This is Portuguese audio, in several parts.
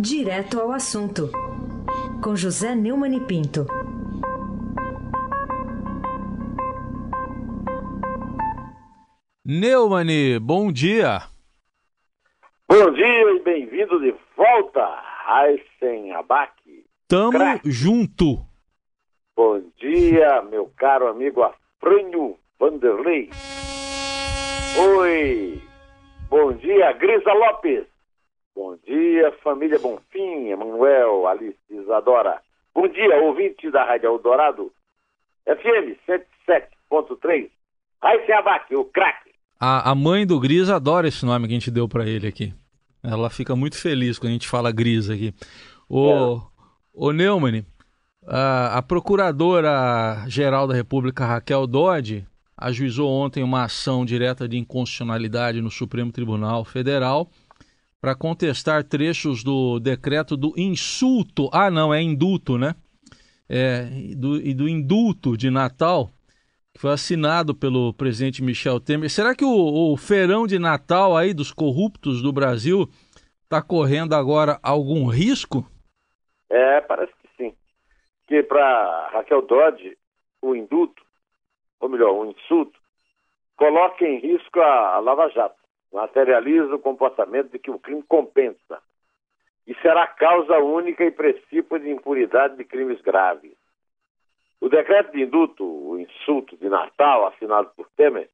Direto ao assunto, com José Neumann e Pinto. Neumani, bom dia. Bom dia e bem-vindo de volta, Aysen Abac. Tamo Crack. junto. Bom dia, meu caro amigo Afrânio Vanderlei. Oi. Bom dia, Grisa Lopes. Bom dia, família Bonfim, Emanuel, Alice Isadora. Bom dia, ouvinte da Rádio Eldorado, FM 107.3. Aysen Abac, o craque. A, a mãe do Gris adora esse nome que a gente deu pra ele aqui. Ela fica muito feliz quando a gente fala Gris aqui. O, o Neumann, a, a Procuradora-Geral da República, Raquel Dodge, ajuizou ontem uma ação direta de inconstitucionalidade no Supremo Tribunal Federal para contestar trechos do decreto do insulto. Ah, não, é indulto, né? É, do, e do indulto de Natal, que foi assinado pelo presidente Michel Temer. Será que o, o feirão de Natal aí dos corruptos do Brasil está correndo agora algum risco? É, parece que sim. Que para Raquel Dodge, o indulto, ou melhor, o insulto, coloca em risco a, a Lava Jato, materializa o comportamento de que o crime compensa e será causa única e princípio de impunidade de crimes graves. O decreto de indulto, o insulto de Natal, assinado por Temer,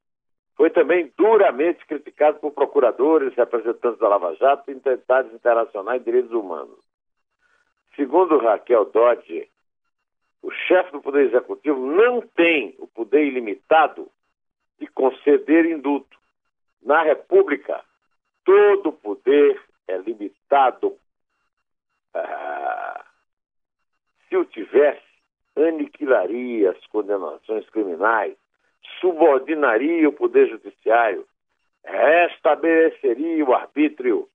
foi também duramente criticado por procuradores, representantes da Lava Jato e entidades internacionais de direitos humanos. Segundo Raquel Dodge, o chefe do Poder Executivo não tem o poder ilimitado de conceder indulto. Na República, todo poder é limitado. Ah, se o tivesse, aniquilaria as condenações criminais, subordinaria o Poder Judiciário, restabeleceria o arbítrio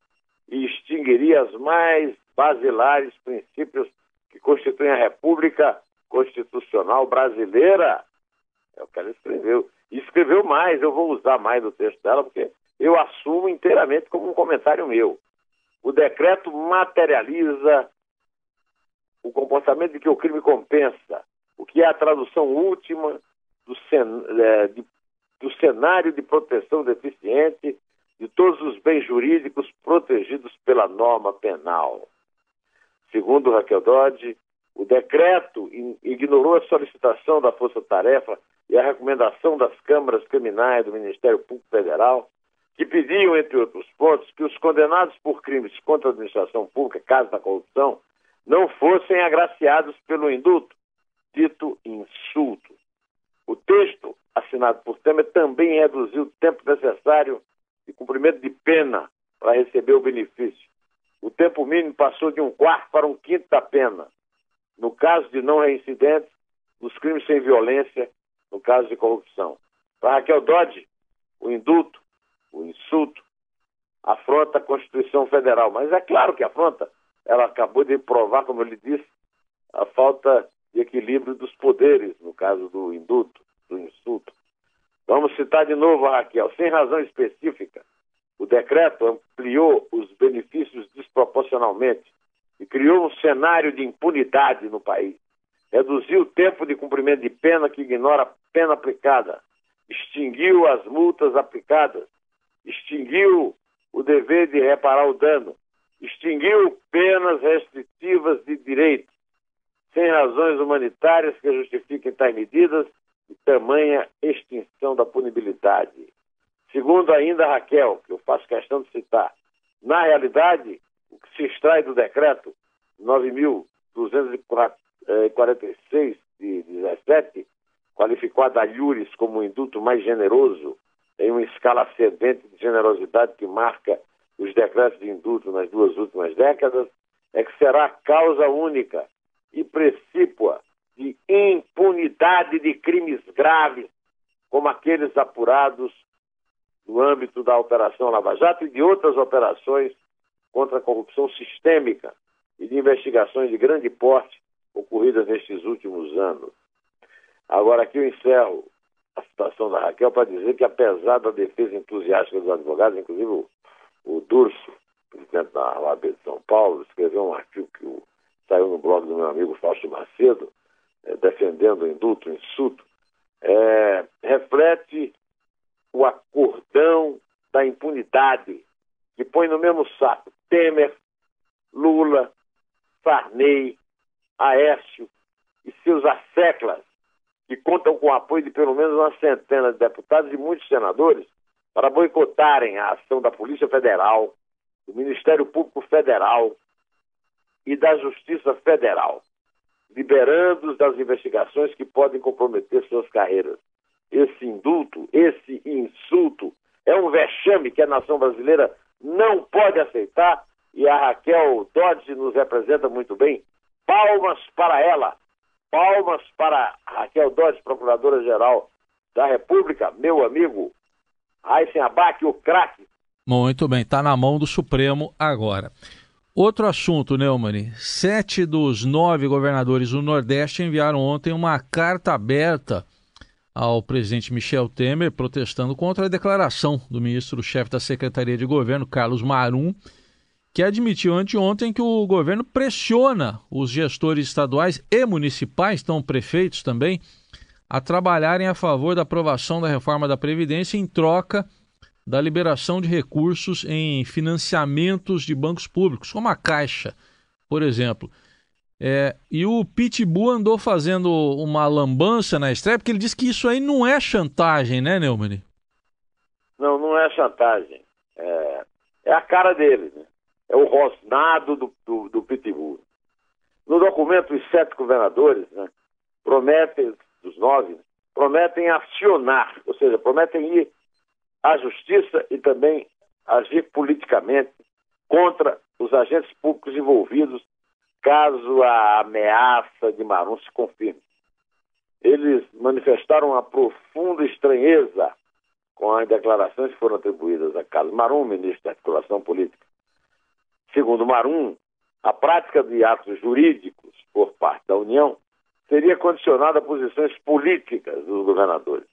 e extinguiria as mais basilares princípios que constituem a República Constitucional Brasileira. É o que ela escreveu. Escreveu mais, eu vou usar mais do texto dela, porque eu assumo inteiramente como um comentário meu. O decreto materializa o comportamento de que o crime compensa, o que é a tradução última do, cen é, de, do cenário de proteção deficiente de todos os bens jurídicos protegidos pela norma penal. Segundo Raquel Dodge, o decreto ignorou a solicitação da Força Tarefa e a recomendação das câmaras criminais do Ministério Público Federal, que pediam, entre outros pontos, que os condenados por crimes contra a administração pública, caso da corrupção, não fossem agraciados pelo indulto, dito insulto. O texto, assinado por Temer, também reduziu o tempo necessário de cumprimento de pena para receber o benefício. O tempo mínimo passou de um quarto para um quinto da pena. No caso de não reincidentes, nos crimes sem violência, no caso de corrupção. Para Raquel Dodge, o indulto, o insulto, afronta a Constituição Federal. Mas é claro que afronta. Ela acabou de provar, como eu lhe disse, a falta de equilíbrio dos poderes, no caso do indulto, do insulto. Vamos citar de novo a Raquel. Sem razão específica, o decreto ampliou os benefícios desproporcionalmente e criou um cenário de impunidade no país. Reduziu o tempo de cumprimento de pena que ignora a pena aplicada. Extinguiu as multas aplicadas. Extinguiu o dever de reparar o dano. Extinguiu penas restritivas de direito, sem razões humanitárias que justifiquem tais medidas e tamanha extinção da punibilidade. Segundo ainda Raquel, que eu faço questão de citar, na realidade, o que se extrai do decreto 9.246 de 17, qualificado a Lures como o indulto mais generoso, em uma escala ascendente de generosidade que marca os decretos de indulto nas duas últimas décadas, é que será causa única e precípua de impunidade de crimes graves, como aqueles apurados no âmbito da Operação Lava Jato e de outras operações contra a corrupção sistêmica e de investigações de grande porte ocorridas nestes últimos anos. Agora aqui eu encerro a citação da Raquel para dizer que apesar da defesa entusiástica dos advogados, inclusive o, o Durso, presidente da OAB de São Paulo, escreveu um artigo que saiu no blog do meu amigo Fausto Macedo, é, defendendo o indulto, o insulto, é, reflete o acordão da impunidade que põe no mesmo saco Temer, Lula, Sarney, Aécio e seus asseclas, que contam com o apoio de pelo menos uma centena de deputados e muitos senadores para boicotarem a ação da Polícia Federal, do Ministério Público Federal e da Justiça Federal, liberando-os das investigações que podem comprometer suas carreiras. Esse indulto, esse insulto, é um vexame que a nação brasileira não pode aceitar e a Raquel Dodge nos representa muito bem. Palmas para ela, palmas para Raquel Dodge, Procuradora-Geral da República, meu amigo Aysen Abac, o craque. Muito bem, está na mão do Supremo agora. Outro assunto, Neumann. Sete dos nove governadores do Nordeste enviaram ontem uma carta aberta ao presidente Michel Temer protestando contra a declaração do ministro-chefe da Secretaria de Governo, Carlos Marum, que admitiu anteontem que o governo pressiona os gestores estaduais e municipais, então prefeitos também, a trabalharem a favor da aprovação da reforma da Previdência em troca da liberação de recursos em financiamentos de bancos públicos, como a Caixa, por exemplo. É, e o Pitbull andou fazendo uma lambança na estreia, porque ele disse que isso aí não é chantagem, né, Neumann? Não, não é chantagem. É, é a cara dele, né? É o rosnado do, do, do Pitbull. No documento, os sete governadores né, prometem, dos nove, prometem acionar, ou seja, prometem ir à justiça e também agir politicamente contra os agentes públicos envolvidos caso a ameaça de Marum se confirme. Eles manifestaram uma profunda estranheza com as declarações que foram atribuídas a Carlos Marum, ministro da Articulação Política. Segundo Marum, a prática de atos jurídicos por parte da União seria condicionada a posições políticas dos governadores.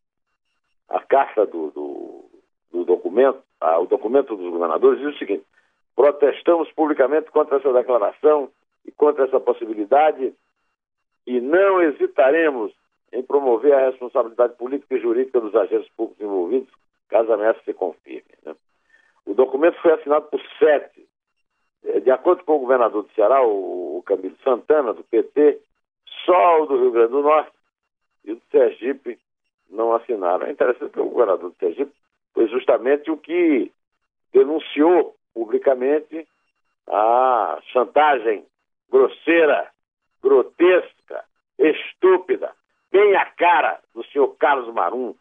A carta do, do, do documento, ah, o documento dos governadores diz o seguinte: protestamos publicamente contra essa declaração e contra essa possibilidade e não hesitaremos em promover a responsabilidade política e jurídica dos agentes públicos envolvidos, caso a ameaça se confirme. Né? O documento foi assinado por sete. É, de acordo com o governador do Ceará, o Camilo Santana, do PT, só o do Rio Grande do Norte e o do Sergipe não assinaram. É interessante que o governador do Sergipe foi justamente o que denunciou publicamente a chantagem grosseira, grotesca, estúpida, bem a cara do senhor Carlos Marum,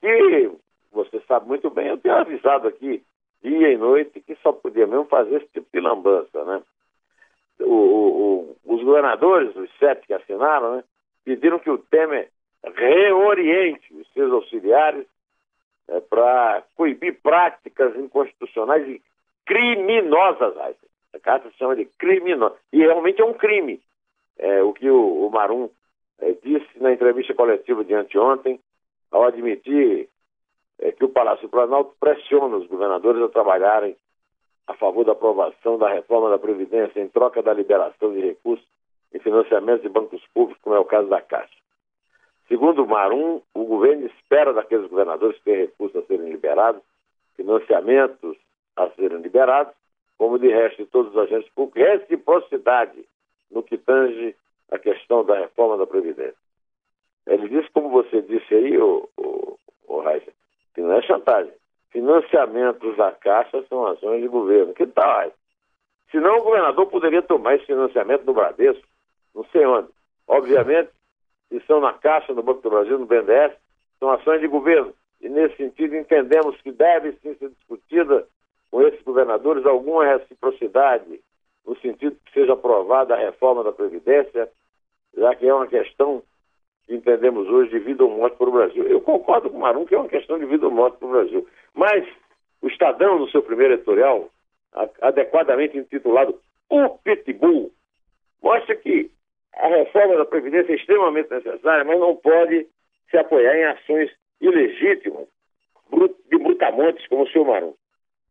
que você sabe muito bem, eu tenho avisado aqui dia e noite que só podia mesmo fazer esse tipo de lambança, né? O, o, os governadores, os sete que assinaram, né, pediram que o Temer reoriente os seus auxiliares é, para coibir práticas inconstitucionais e criminosas, a carta chama de criminosa. E realmente é um crime. É, o que o, o Marum é, disse na entrevista coletiva de anteontem, ao admitir é, que o Palácio Planalto pressiona os governadores a trabalharem a favor da aprovação da reforma da Previdência em troca da liberação de recursos em financiamento de bancos públicos, como é o caso da Caixa. Segundo Marum, o governo espera daqueles governadores que têm recursos a serem liberados, financiamentos a serem liberados, como de resto de todos os agentes públicos, reciprocidade no que tange a questão da reforma da Previdência. Ele disse, como você disse aí, o, o, o que não é chantagem. Financiamentos da Caixa são ações de governo. Que tal? Senão o governador poderia tomar esse financiamento do Bradesco, não sei onde. Obviamente, se são na Caixa, no Banco do Brasil, no BNDES, são ações de governo. E nesse sentido entendemos que deve sim ser discutida com esses governadores alguma reciprocidade, no sentido que seja aprovada a reforma da Previdência, já que é uma questão que entendemos hoje de vida ou morte para o Brasil. Eu concordo com o Marum que é uma questão de vida ou morte para o Brasil. Mas o Estadão, no seu primeiro editorial, adequadamente intitulado O Pitbull, mostra que a reforma da Previdência é extremamente necessária, mas não pode se apoiar em ações ilegítimas de brutamontes como o senhor Marum.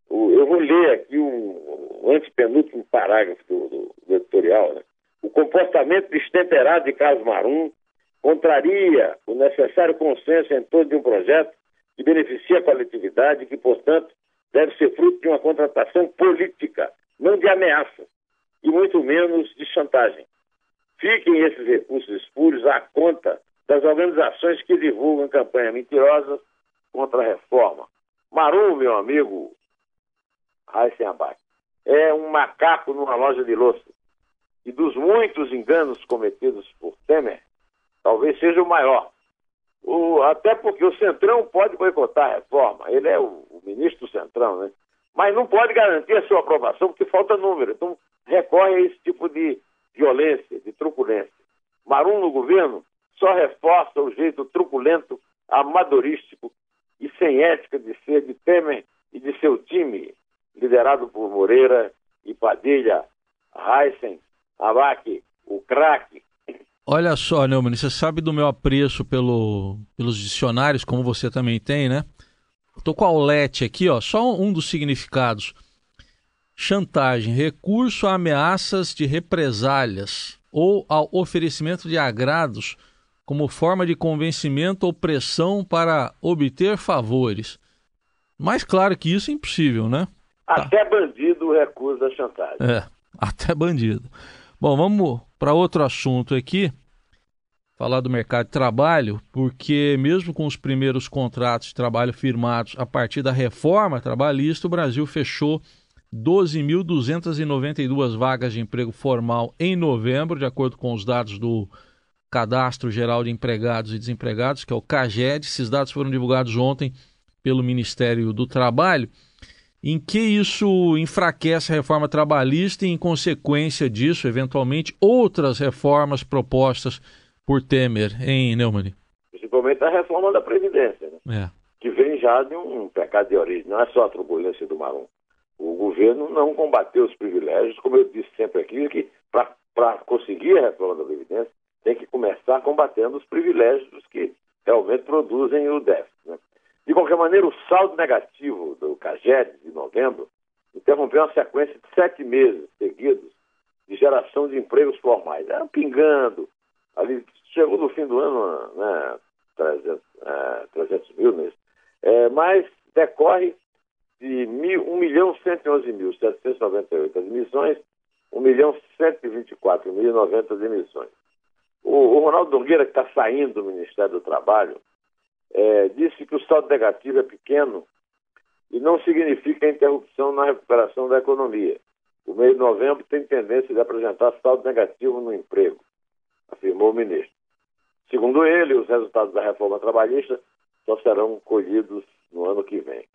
Eu vou ler aqui um, no antepenúltimo parágrafo do, do, do editorial, né? o comportamento destemperado de Carlos Marum contraria o necessário consenso em torno de um projeto que beneficia a coletividade e que, portanto, deve ser fruto de uma contratação política, não de ameaça, e muito menos de chantagem. Fiquem esses recursos espúrios à conta das organizações que divulgam campanhas mentirosas contra a reforma. Marum, meu amigo, é um macaco numa loja de louça. E dos muitos enganos cometidos por Temer, talvez seja o maior. O, até porque o Centrão pode boicotar a reforma, ele é o, o, ministro do Centrão, né? Mas não pode garantir a sua aprovação porque falta número. Então recorre a esse tipo de violência, de truculência. Marum no governo só reforça o jeito truculento, amadorístico e sem ética de ser de Temer e de seu time, liderado por Moreira e Padilha, Heisen, Abac, o craque. Olha só, Neumann, você sabe do meu apreço pelo, pelos dicionários, como você também tem, né? Estou com a Aulete aqui, ó, só um dos significados. Chantagem, recurso a ameaças de represálias ou ao oferecimento de agrados como forma de convencimento ou pressão para obter favores. Mais claro que isso é impossível, né? Até tá. bandido recusa a chantagem. É, até bandido. Bom, vamos para outro assunto aqui. Falar do mercado de trabalho, porque mesmo com os primeiros contratos de trabalho firmados a partir da reforma trabalhista, o Brasil fechou 12.292 vagas de emprego formal em novembro, de acordo com os dados do Cadastro Geral de Empregados e Desempregados, que é o CAGED. Esses dados foram divulgados ontem pelo Ministério do Trabalho. Em que isso enfraquece a reforma trabalhista e, em consequência disso, eventualmente, outras reformas propostas por Temer, em Neumann? Principalmente a reforma da Previdência, né? é. que vem já de um pecado de origem, não é só a turbulência do Marum. O governo não combateu os privilégios, como eu disse sempre aqui, que para conseguir a reforma da Previdência, tem que começar combatendo os privilégios que realmente produzem o déficit. De qualquer maneira, o saldo negativo do CAGED de novembro interrompeu uma sequência de sete meses seguidos de geração de empregos formais. Era pingando. Ali, chegou no fim do ano, né, 300, é, 300 mil, né? É, mas decorre de mil, 1 milhão 111 mil 798 admissões, 1 milhão 124 mil 90 demissões. O, o Ronaldo Nogueira, que está saindo do Ministério do Trabalho, é, disse que o saldo negativo é pequeno e não significa interrupção na recuperação da economia. O mês de novembro tem tendência de apresentar saldo negativo no emprego, afirmou o ministro. Segundo ele, os resultados da reforma trabalhista só serão colhidos no ano que vem.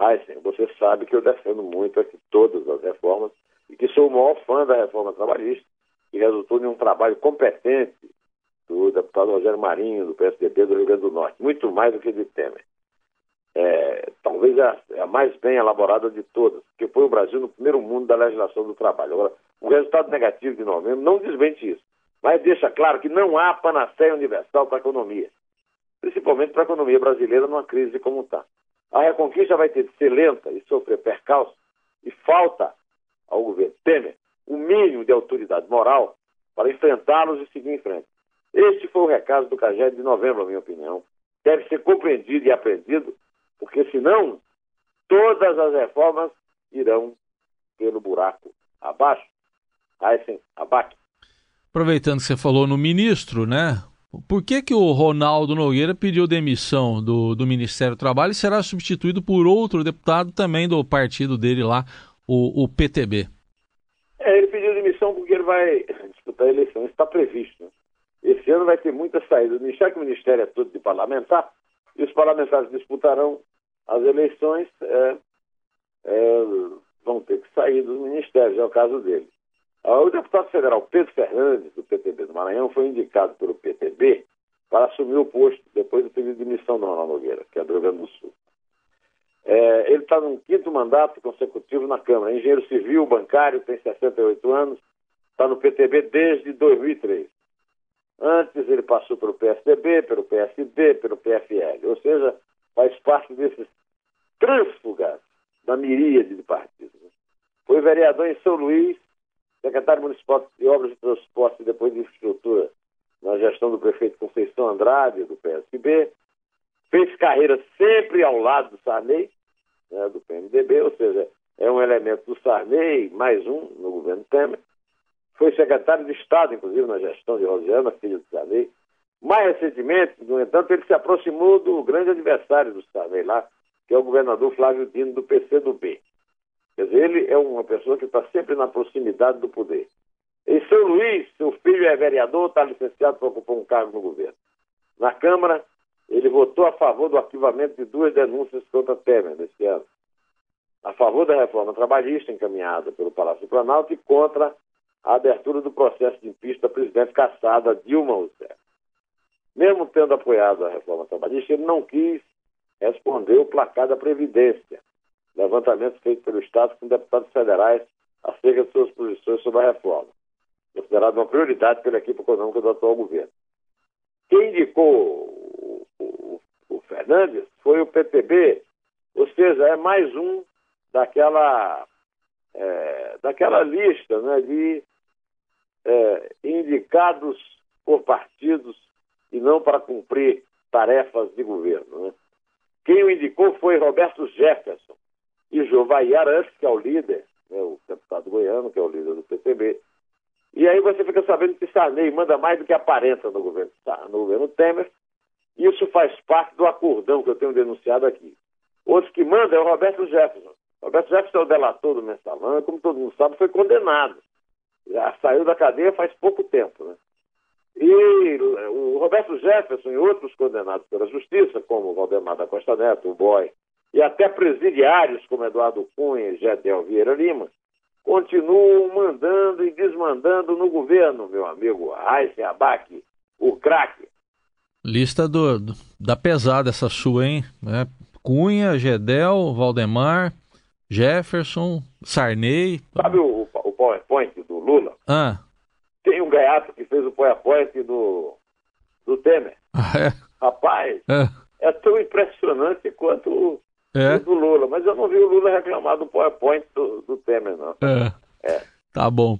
Heisen, você sabe que eu defendo muito aqui todas as reformas e que sou o maior fã da reforma trabalhista que resultou em um trabalho competente do deputado Rogério Marinho, do PSDB do Rio Grande do Norte, muito mais do que de Temer. É, talvez a, a, mais bem elaborada de todas, porque foi o Brasil no primeiro mundo da legislação do trabalho. Agora, o resultado negativo de novembro não desmente isso, mas deixa claro que não há panaceia universal para a economia, principalmente para a economia brasileira numa crise como está. A reconquista vai ter de ser lenta e sofrer percalço, e falta ao governo Temer o mínimo de autoridade moral para enfrentá-los e seguir em frente. Este foi o recado do CAGED de novembro, na minha opinião. Deve ser compreendido e aprendido, porque senão todas as reformas irão pelo buraco abaixo. Aysen abaixo. Aproveitando que você falou no ministro, né? Por que, que o Ronaldo Nogueira pediu demissão do, do Ministério do Trabalho e será substituído por outro deputado também do partido dele lá, o, o PTB? É, ele pediu demissão porque ele vai disputar a eleição. Isso está previsto. Né? Esse ano vai ter muitas saídas. Já que o Ministério é todo de parlamentar, e os parlamentares disputarão as eleições, é, é, vão ter que sair dos ministérios, é o caso dele. Ah, o deputado federal Pedro Fernandes, do PTB do Maranhão, foi indicado pelo PTB para assumir o posto depois do pedido de demissão do Ronaldo Nogueira, que é do Rio Grande do Sul. É, ele está num quinto mandato consecutivo na Câmara. Engenheiro civil, bancário, tem 68 anos, está no PTB desde 2003. Antes ele passou pelo PSDB, pelo PSD, pelo PFL, ou seja, faz parte desses trânsfugas da miríade de partidos. Foi vereador em São Luís, secretário municipal de obras de transporte e depois de infraestrutura na gestão do prefeito Conceição Andrade, do PSB. Fez carreira sempre ao lado do Sarney, né, do PMDB, ou seja, é um elemento do Sarney, mais um no governo Temer. Foi secretário de Estado, inclusive, na gestão de Rosiana, filha do Sarney. Mais recentemente, no entanto, ele se aproximou do grande adversário do Sarney lá, que é o governador Flávio Dino, do PCdoB. Quer dizer, ele é uma pessoa que está sempre na proximidade do poder. Em São Luís, seu filho é vereador, está licenciado para ocupar um cargo no governo. Na Câmara, ele votou a favor do arquivamento de duas denúncias contra Temer neste ano. A favor da reforma trabalhista encaminhada pelo Palácio do Planalto e contra a abertura do processo de impeachment da presidente caçada Dilma Rousseff. Mesmo tendo apoiado a reforma trabalhista, ele não quis responder o placar da Previdência, levantamento feito pelo Estado com deputados federais acerca de suas posições sobre a reforma, considerado uma prioridade pela equipe econômica do atual governo. Quem indicou o, o, o Fernandes foi o PTB, ou seja, é mais um daquela, é, daquela lista né, de é, indicados por partidos e não para cumprir tarefas de governo. Né? Quem o indicou foi Roberto Jefferson e Jovair Arantes, que é o líder, né, o deputado goiano, que é o líder do PTB. E aí você fica sabendo que Sarney manda mais do que aparenta no governo, no governo Temer. Isso faz parte do acordão que eu tenho denunciado aqui. Outro que manda é o Roberto Jefferson. Roberto Jefferson é o delator do mensalão, como todo mundo sabe, foi condenado. Já saiu da cadeia faz pouco tempo, né? E o Roberto Jefferson e outros condenados pela justiça, como Valdemar da Costa Neto, o Boy, e até presidiários como Eduardo Cunha e Gedel Vieira Lima, continuam mandando e desmandando no governo, meu amigo Raíssa Abac, o craque. Lista do, da pesada essa sua, hein? É, Cunha, Gedel, Valdemar, Jefferson, Sarney. Sabe o, o PowerPoint do Lula? Ah. Tem um gaiato que fez o PowerPoint do, do Temer. Ah, é? Rapaz, é. é tão impressionante quanto o é. do Lula. Mas eu não vi o Lula reclamar do PowerPoint do, do Temer, não. É. é. Tá bom.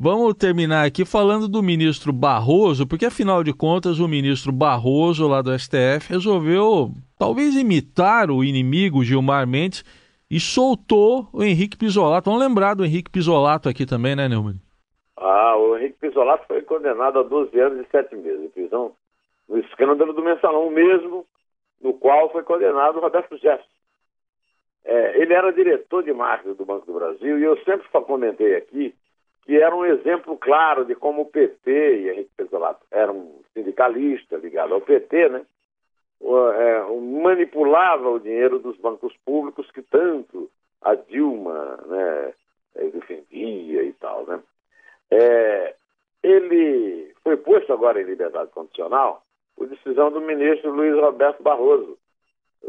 Vamos terminar aqui falando do ministro Barroso, porque afinal de contas o ministro Barroso, lá do STF, resolveu talvez imitar o inimigo Gilmar Mendes e soltou o Henrique Pisolato. Vamos lembrar do Henrique Pisolato aqui também, né, Neumann? Ah, o Henrique Pisolato foi condenado a 12 anos e 7 meses de prisão no escândalo do mensalão mesmo, no qual foi condenado o Roberto Jefferson. É, ele era diretor de marketing do Banco do Brasil e eu sempre comentei aqui que era um exemplo claro de como o PT e Henrique Pesolato era um sindicalista ligado ao PT, né? É, manipulava o dinheiro dos bancos públicos que tanto a Dilma né, defendia e tal, né? É, ele foi posto agora em liberdade condicional por decisão do ministro Luiz Roberto Barroso,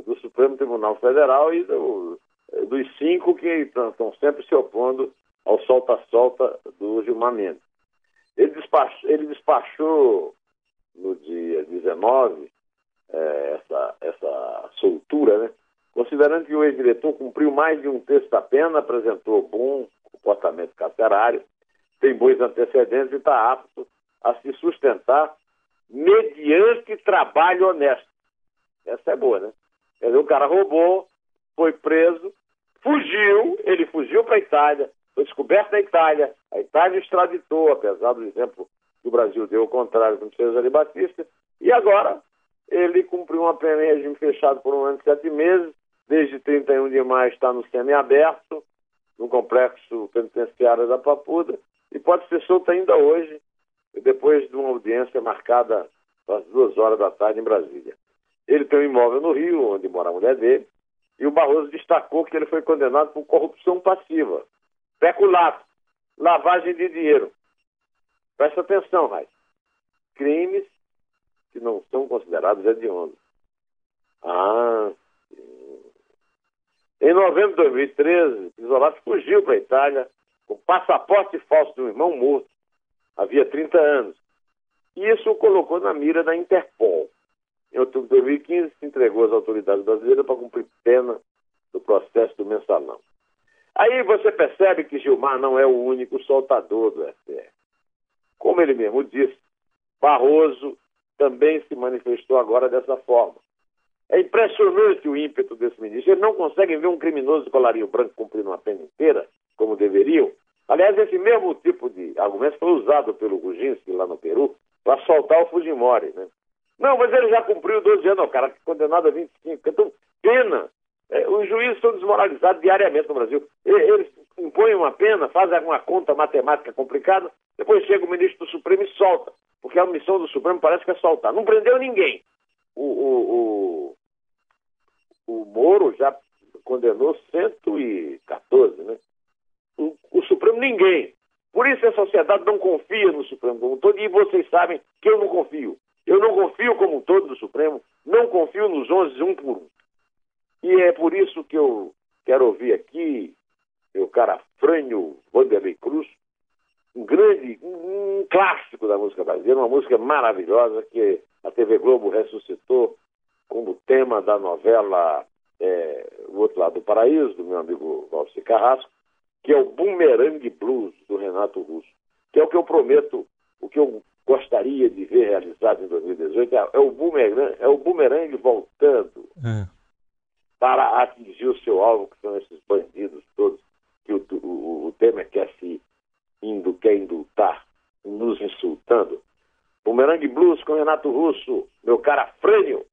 do Supremo Tribunal Federal e do, dos cinco que estão sempre se opondo ao solta-solta do Gilmar Mendes. Ele despachou, ele despachou no dia 19 é, essa, essa soltura, né? considerando que o ex-diretor cumpriu mais de um terço da pena, apresentou bom comportamento carcerário, tem bons antecedentes e está apto a se sustentar mediante trabalho honesto. Essa é boa, né? Quer dizer, o cara roubou, foi preso, fugiu, ele fugiu para a Itália, foi descoberto na Itália, a Itália extraditou, apesar do exemplo que o Brasil deu ao contrário com o Cesare Batista, e agora ele cumpriu uma pena em regime fechado por um ano e sete meses, desde 31 de maio está no semiaberto, no complexo penitenciário da Papuda, e pode ser solto ainda hoje, depois de uma audiência marcada às duas horas da tarde em Brasília. Ele tem um imóvel no Rio, onde mora a mulher dele, e o Barroso destacou que ele foi condenado por corrupção passiva, peculato, lavagem de dinheiro. Presta atenção, Rai. Crimes que não são considerados hediondos. Ah. Em novembro de 2013, Isolato fugiu para a Itália com passaporte falso de um irmão morto. Havia 30 anos. E isso o colocou na mira da Interpol. Em outubro de 2015, se entregou às autoridades brasileiras para cumprir pena do processo do mensalão. Aí você percebe que Gilmar não é o único soltador do STF. Como ele mesmo disse, Barroso também se manifestou agora dessa forma. É impressionante o ímpeto desse ministro. Eles não conseguem ver um criminoso de colarinho branco cumprindo uma pena inteira, como deveriam. Aliás, esse mesmo tipo de argumento foi usado pelo Gujinski lá no Peru para soltar o Fujimori, né? Não, mas ele já cumpriu 12 anos, o cara condenado a 25. Então, pena. É, os juízes são desmoralizados diariamente no Brasil. Eles impõem uma pena, fazem alguma conta matemática complicada, depois chega o ministro do Supremo e solta. Porque a missão do Supremo parece que é soltar. Não prendeu ninguém. O, o, o, o Moro já condenou 114, né? O, o Supremo ninguém. Por isso a sociedade não confia no Supremo como um todo, e vocês sabem que eu não confio. Eu não confio como um todo no Supremo, não confio nos 11 um por um. E é por isso que eu quero ouvir aqui meu cara Frânio Vanderlei Cruz, um grande, um, clássico da música brasileira, uma música maravilhosa que a TV Globo ressuscitou como tema da novela é, O Outro Lado do Paraíso, do meu amigo Valci Carrasco, que é o Boomerang Blues, do Renato Russo, que é o que eu prometo, o que eu gostaria de ver realizado em 2018, é, é o boomerang, é o boomerang voltando é. para atingir o seu alvo, que são esses bandidos todos que o, o, o Temer quer se indo, quer indultar, nos insultando. Bumerangue Blues com Renato Russo, meu cara Frânio.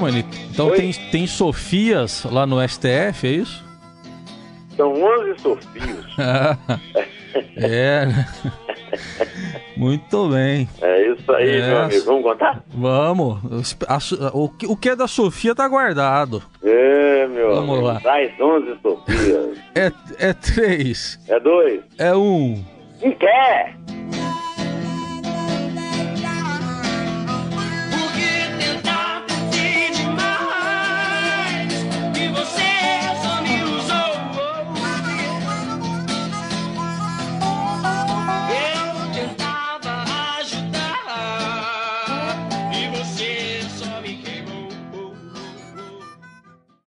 Ô Neumann, então Oi? tem, tem Sofias lá no STF, é isso? São 11 Sofios. é? Muito bem. É isso aí, É. meu amigo. Vamos contar? Vamos. A o, que- o que é da Sofia tá guardado. É, meu Vamos amigo. lá. Das 11 Sofias. É, é três, É dois. é um. Não quer.